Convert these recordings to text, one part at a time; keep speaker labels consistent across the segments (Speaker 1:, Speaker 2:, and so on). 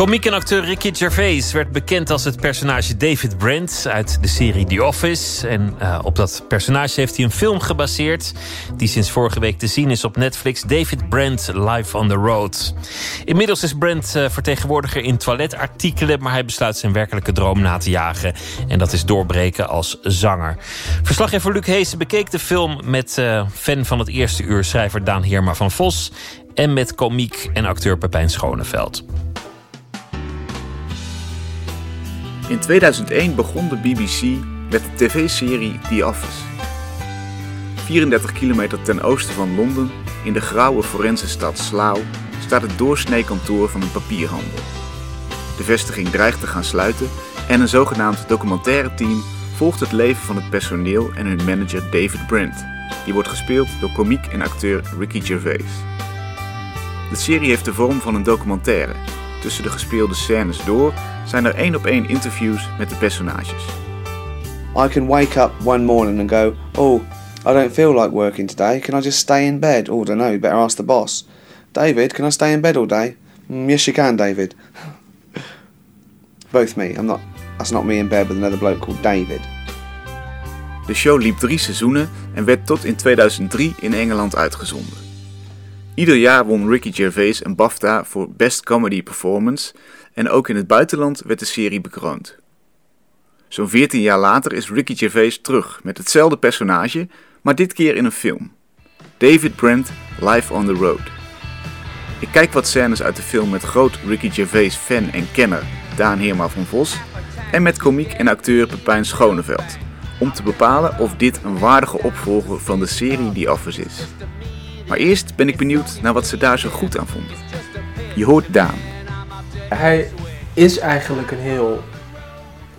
Speaker 1: Komiek en acteur Ricky Gervais werd bekend als het personage David Brent uit de serie The Office. En uh, op dat personage heeft hij een film gebaseerd die sinds vorige week te zien is op Netflix. David Brent Live on the Road. Inmiddels is Brent uh, vertegenwoordiger in toiletartikelen, maar hij besluit zijn werkelijke droom na te jagen. En dat is doorbreken als zanger. Verslaggever Luc Heesen bekeek de film met uh, fan van het eerste uur schrijver Daan Heerma van Vos en met komiek en acteur Pepijn Schoneveld.
Speaker 2: In 2001 begon de BBC met de tv-serie The Office. 34 kilometer ten oosten van Londen, in de grauwe forense stad Slough, staat het doorsneekantoor van een papierhandel. De vestiging dreigt te gaan sluiten en een zogenaamd documentaire team volgt het leven van het personeel en hun manager David Brent. Die wordt gespeeld door komiek en acteur Ricky Gervais. De serie heeft de vorm van een documentaire. Tussen de gespeelde scènes door zijn er één op één interviews met de personages.
Speaker 3: I can wake up one morning and go, oh, I don't feel like working today. Can I just stay in bed? Oh, I don't know. You better ask the boss. David, can I stay in bed all day? Mm, yes, you can, David. Both me. I'm not. That's not me in bed with another bloke called David.
Speaker 2: De show liep drie seizoenen en werd tot in 2003 in Engeland uitgezonden. Ieder jaar won Ricky Gervais een BAFTA voor Best Comedy Performance en ook in het buitenland werd de serie bekroond. Zo'n 14 jaar later is Ricky Gervais terug met hetzelfde personage, maar dit keer in een film. David Brent Live on the Road. Ik kijk wat scènes uit de film met groot Ricky Gervais fan en kenner Daan Heerma van Vos en met komiek en acteur Pepijn Schoneveld, om te bepalen of dit een waardige opvolger van de serie The Office is. Maar eerst ben ik benieuwd naar wat ze daar zo goed aan vonden. Je hoort Daan.
Speaker 4: Hij is eigenlijk een heel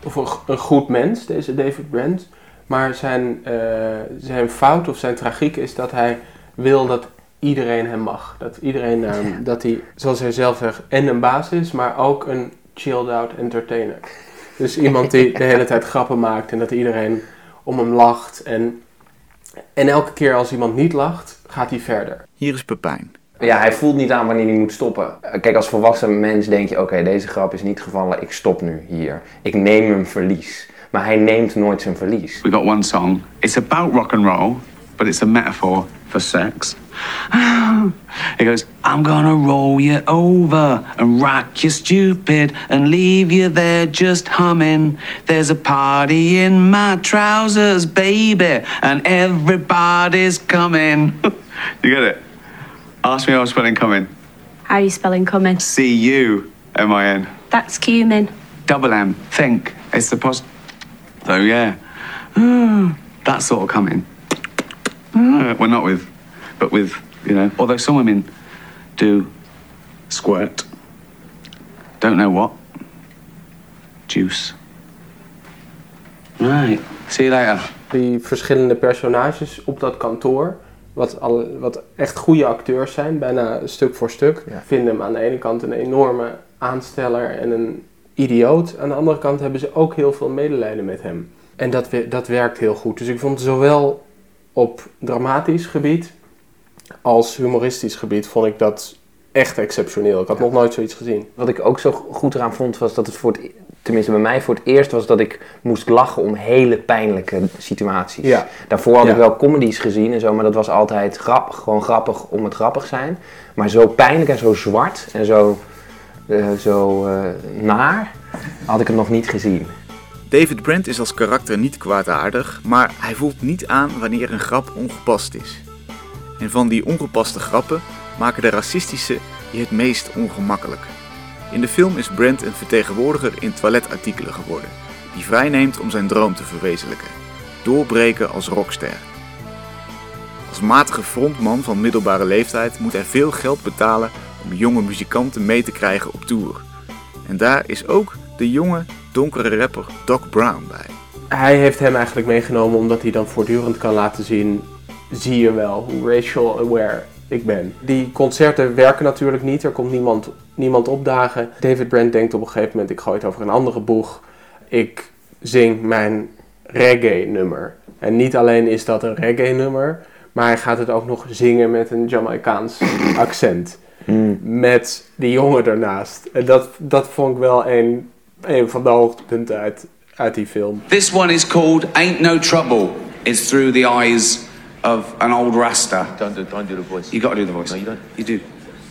Speaker 4: of een goed mens, deze David Brent. Maar zijn, uh, zijn fout of zijn tragiek is dat hij wil dat iedereen hem mag. Dat iedereen, uh, dat hij, zoals hij zelf zegt, en een baas is, maar ook een chilled-out entertainer. Dus iemand die de hele tijd grappen maakt en dat iedereen om hem lacht. En, en elke keer als iemand niet lacht, gaat hij verder.
Speaker 2: Hier is Pepijn.
Speaker 5: Ja, hij voelt niet aan wanneer hij moet stoppen. Kijk, als volwassen mens denk je, oké, deze grap is niet gevallen, ik stop nu hier. Ik neem een verlies. Maar hij neemt nooit zijn verlies.
Speaker 6: We got one song. It's about rock and roll, but it's a metaphor for sex. He goes, I'm gonna roll you over and rock you stupid and leave you there just humming. There's a party in my trousers, baby, and everybody's coming. you get it? Ask me how I'm spelling coming.
Speaker 7: How are you spelling coming?
Speaker 6: C U M I N.
Speaker 7: That's cumin.
Speaker 6: Double M. Think. It's the pos. So yeah, that sort of coming. We're not with, but with you know. Although some women do squirt. Don't know what. Juice. Right. See you later.
Speaker 4: Die verschillende personages op dat kantoor wat, al, wat echt goede acteurs zijn, bijna stuk voor stuk, ja. vinden hem aan de ene kant een enorme aansteller en een idioot. Aan de andere kant hebben ze ook heel veel medelijden met hem. En dat, dat werkt heel goed. Dus ik vond zowel op dramatisch gebied als humoristisch gebied vond ik dat echt exceptioneel. Ik had nog nooit zoiets gezien.
Speaker 5: Wat ik ook zo goed eraan vond was dat het voor het tenminste bij mij voor het eerst was dat ik moest lachen om hele pijnlijke situaties.
Speaker 4: Ja.
Speaker 5: Daarvoor had ik wel comedies gezien en zo, maar dat was altijd grappig, gewoon grappig om het grappig zijn. Maar zo pijnlijk en zo zwart en zo, uh, zo uh, naar had ik het nog niet gezien.
Speaker 2: David Brent is als karakter niet kwaadaardig, maar hij voelt niet aan wanneer een grap ongepast is. En van die ongepaste grappen maken de racistische je het meest ongemakkelijk. In de film is Brent een vertegenwoordiger in toiletartikelen geworden, die vrijneemt om zijn droom te verwezenlijken: doorbreken als rockster. Als matige frontman van middelbare leeftijd moet hij veel geld betalen om jonge muzikanten mee te krijgen op tour. En daar is ook de jonge, donkere rapper Doc Brown bij.
Speaker 4: Hij heeft hem eigenlijk meegenomen omdat hij dan voortdurend kan laten zien: zie je wel hoe racial aware ik ben. Die concerten werken natuurlijk niet, er komt niemand, niemand opdagen. David Brent denkt op een gegeven moment, ik gooi het over een andere boeg. Ik zing mijn reggae nummer. En niet alleen is dat een reggae nummer, maar hij gaat het ook nog zingen met een Jamaicaans accent.
Speaker 5: Mm.
Speaker 4: met die jongen ernaast. En dat, dat vond ik wel een, een van de hoogtepunten uit, uit die film.
Speaker 6: This one is called Ain't No Trouble. It's through the eyes of an old Rasta.
Speaker 8: Don't do, don't do the voice.
Speaker 6: You got to do the voice.
Speaker 8: No, you don't.
Speaker 6: You do.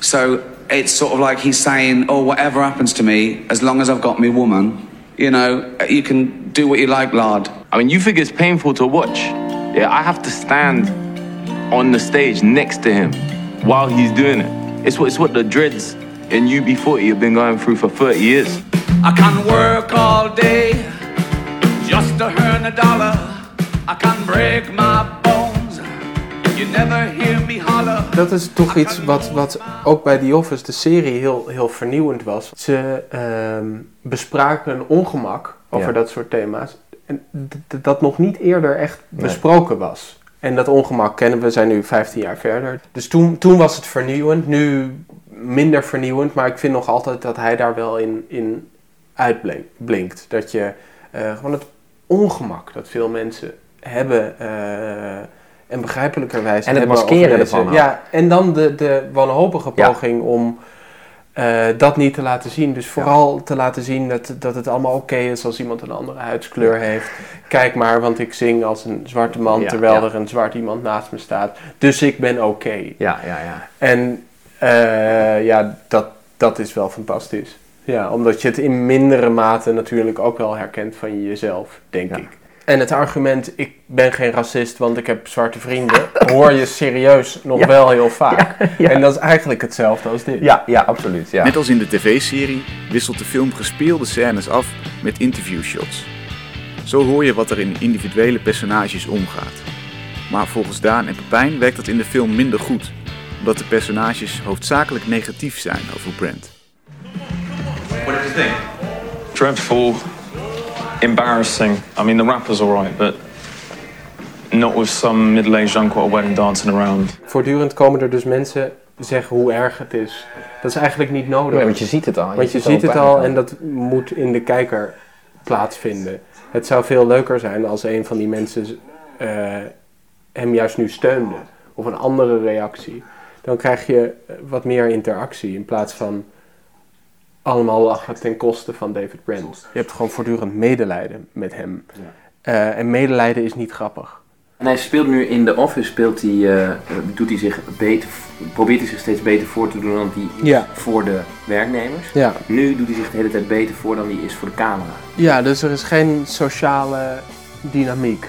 Speaker 6: So it's sort of like he's saying, "Oh, whatever happens to me, as long as I've got me woman, you know, you can do what you like, lad."
Speaker 8: I mean, you think it's painful to watch. Yeah, I have to stand on the stage next to him while he's doing it. It's what, it's what the dreads in UB40 have been going through for 30 years.
Speaker 6: I can work all day just to earn a dollar. I can break my bones. You never hear me holler.
Speaker 4: Dat is toch iets wat, wat ook bij The Office, de serie, heel, heel vernieuwend was. Ze ehm, bespraken een ongemak over
Speaker 5: Ja.
Speaker 4: dat soort thema's. En dat nog niet eerder echt besproken was. En dat ongemak kennen we, we zijn nu 15 jaar verder. Dus toen, toen was het vernieuwend, nu minder vernieuwend. Maar ik vind nog altijd dat hij daar wel in, in uitblinkt. Dat je eh, gewoon het ongemak dat veel mensen hebben... eh, en begrijpelijkerwijs
Speaker 5: En het
Speaker 4: hebben
Speaker 5: maskeren ervan.
Speaker 4: Ja, en dan de, de wanhopige
Speaker 5: Ja.
Speaker 4: poging om eh, dat niet te laten zien. Dus vooral te laten zien dat, dat het allemaal oké is als iemand een andere huidskleur heeft. Kijk maar, want ik zing als een zwarte man
Speaker 5: Ja,
Speaker 4: terwijl er een zwart iemand naast me staat. Dus ik ben oké.
Speaker 5: Ja, ja, ja.
Speaker 4: En eh, ja, dat, dat is wel fantastisch. Ja, omdat je het in mindere mate natuurlijk ook wel herkent van jezelf, denk ik. En het argument, ik ben geen racist, want ik heb zwarte vrienden, hoor je serieus nog
Speaker 5: Ja.
Speaker 4: wel heel vaak.
Speaker 5: ja.
Speaker 4: En dat is eigenlijk hetzelfde als dit.
Speaker 5: Ja, ja, absoluut. Ja.
Speaker 2: Net als in de tv-serie wisselt de film gespeelde scènes af met interviewshots. Zo hoor je wat er in individuele personages omgaat. Maar volgens Daan en Pepijn werkt dat in de film minder goed, omdat de personages hoofdzakelijk negatief zijn over Brent.
Speaker 9: What did you think? Dreadful, embarrassing. I mean, the rapper's alright, but not with some middle-aged uncle at a wedding dancing around.
Speaker 4: Voortdurend komen er dus mensen zeggen hoe erg het is. Dat is eigenlijk niet nodig.
Speaker 5: Ja, want je ziet het al.
Speaker 4: Want je ziet het al en dat moet in de kijker plaatsvinden. Het zou veel leuker zijn als een van die mensen eh, hem juist nu steunde. Of een andere reactie. Dan krijg je wat meer interactie in plaats van allemaal lachen ten koste van David Brent. Je hebt gewoon voortdurend medelijden met hem. Eh, en medelijden is niet grappig.
Speaker 10: En hij speelt nu in The Office, speelt hij, eh, eh, doet hij zich beter, probeert hij zich steeds beter voor te doen dan hij
Speaker 4: Ja.
Speaker 10: voor de werknemers.
Speaker 4: Ja.
Speaker 10: Nu doet hij zich de hele tijd beter voor dan hij is voor de camera.
Speaker 4: ja, dus er is geen sociale dynamiek.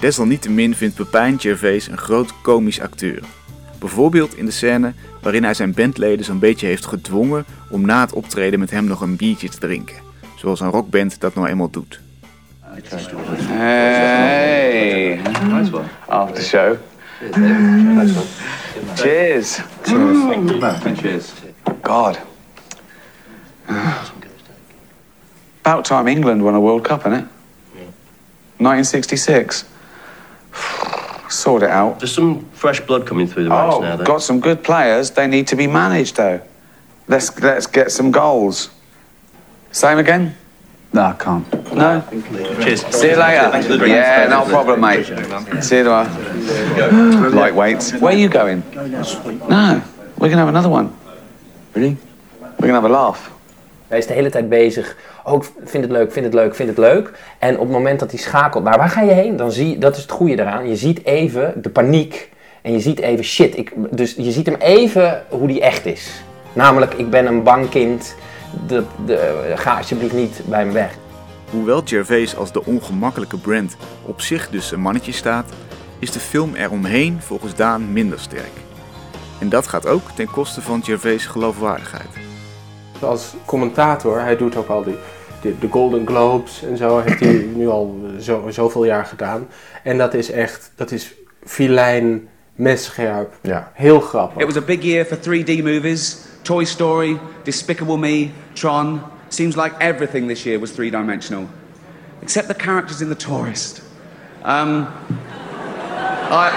Speaker 2: Desalniettemin vindt Pepijn Gervais een groot komisch acteur. Bijvoorbeeld in de scène waarin hij zijn bandleden zo'n beetje heeft gedwongen om na het optreden met hem nog een biertje te drinken. Zoals een rockband dat nou eenmaal doet.
Speaker 6: Hey. After show. Cheers.
Speaker 8: Cheers.
Speaker 6: God. About time England won a World Cup, isn't it? 1966. Sort it out.
Speaker 11: There's some fresh blood coming through the ranks oh, now.
Speaker 6: Oh,
Speaker 11: Though.
Speaker 6: got some good players. They need to be managed, though. Let's let's get some goals. Same again? No, I can't. No.
Speaker 11: Cheers.
Speaker 6: See you later.
Speaker 11: Thanks for the drink.
Speaker 6: Yeah, no problem, mate. See you tomorrow. Lightweights. Where are you going? No, we're gonna have another one. Really? We're gonna have a laugh.
Speaker 5: Hij is de hele tijd bezig. Oh, ik vind het leuk, vind het leuk, vind het leuk. En op het moment dat hij schakelt naar waar ga je heen, dan zie je, dat is het goede eraan. Je ziet even de paniek. En je ziet even shit. Ik, dus je ziet hem even hoe die echt is. Namelijk, ik ben een bang kind. De, de, ga alsjeblieft niet bij me weg.
Speaker 2: Hoewel Gervais als de ongemakkelijke Brent op zich dus een mannetje staat, is de film eromheen volgens Daan minder sterk. En dat gaat ook ten koste van Gervais' geloofwaardigheid.
Speaker 4: Als commentator, hij doet ook al die, de, de Golden Globes en zo, heeft hij nu al zo, zoveel jaar gedaan. En dat is echt, dat is filijn, messcherp,
Speaker 5: Ja.
Speaker 4: heel grappig.
Speaker 6: It was a big year for 3D movies. Toy Story, Despicable Me, Tron. Seems like everything this year was three dimensional. Except the characters in The Tourist. Um, I,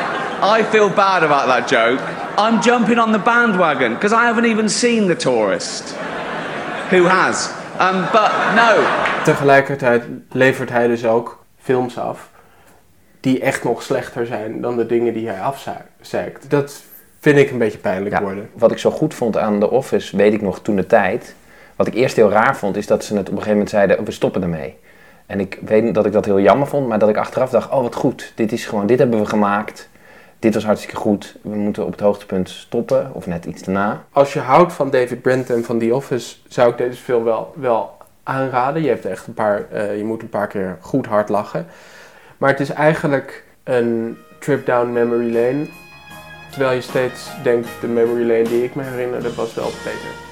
Speaker 6: I feel bad about that joke. I'm jumping on the bandwagon because I haven't even seen The Tourist. Who has? Um, but no,
Speaker 4: Tegelijkertijd levert hij dus ook films af die echt nog slechter zijn dan de dingen die hij afzeikt. Dat vind ik een beetje pijnlijk
Speaker 5: Ja,
Speaker 4: worden.
Speaker 5: Wat ik zo goed vond aan The Office, weet ik nog toen de tijd. Wat ik eerst heel raar vond, is dat ze het op een gegeven moment zeiden: we stoppen ermee. En ik weet dat ik dat heel jammer vond, maar dat ik achteraf dacht: oh wat goed, dit is gewoon, dit hebben we gemaakt. Dit was hartstikke goed. We moeten op het hoogtepunt stoppen, of net iets daarna.
Speaker 4: Als je houdt van David Brent en van The Office, zou ik deze film wel, wel aanraden. Je, hebt echt een paar, eh, je moet een paar keer goed hard lachen. Maar het is eigenlijk een trip down memory lane. Terwijl je steeds denkt, de memory lane die ik me herinnerde was wel beter.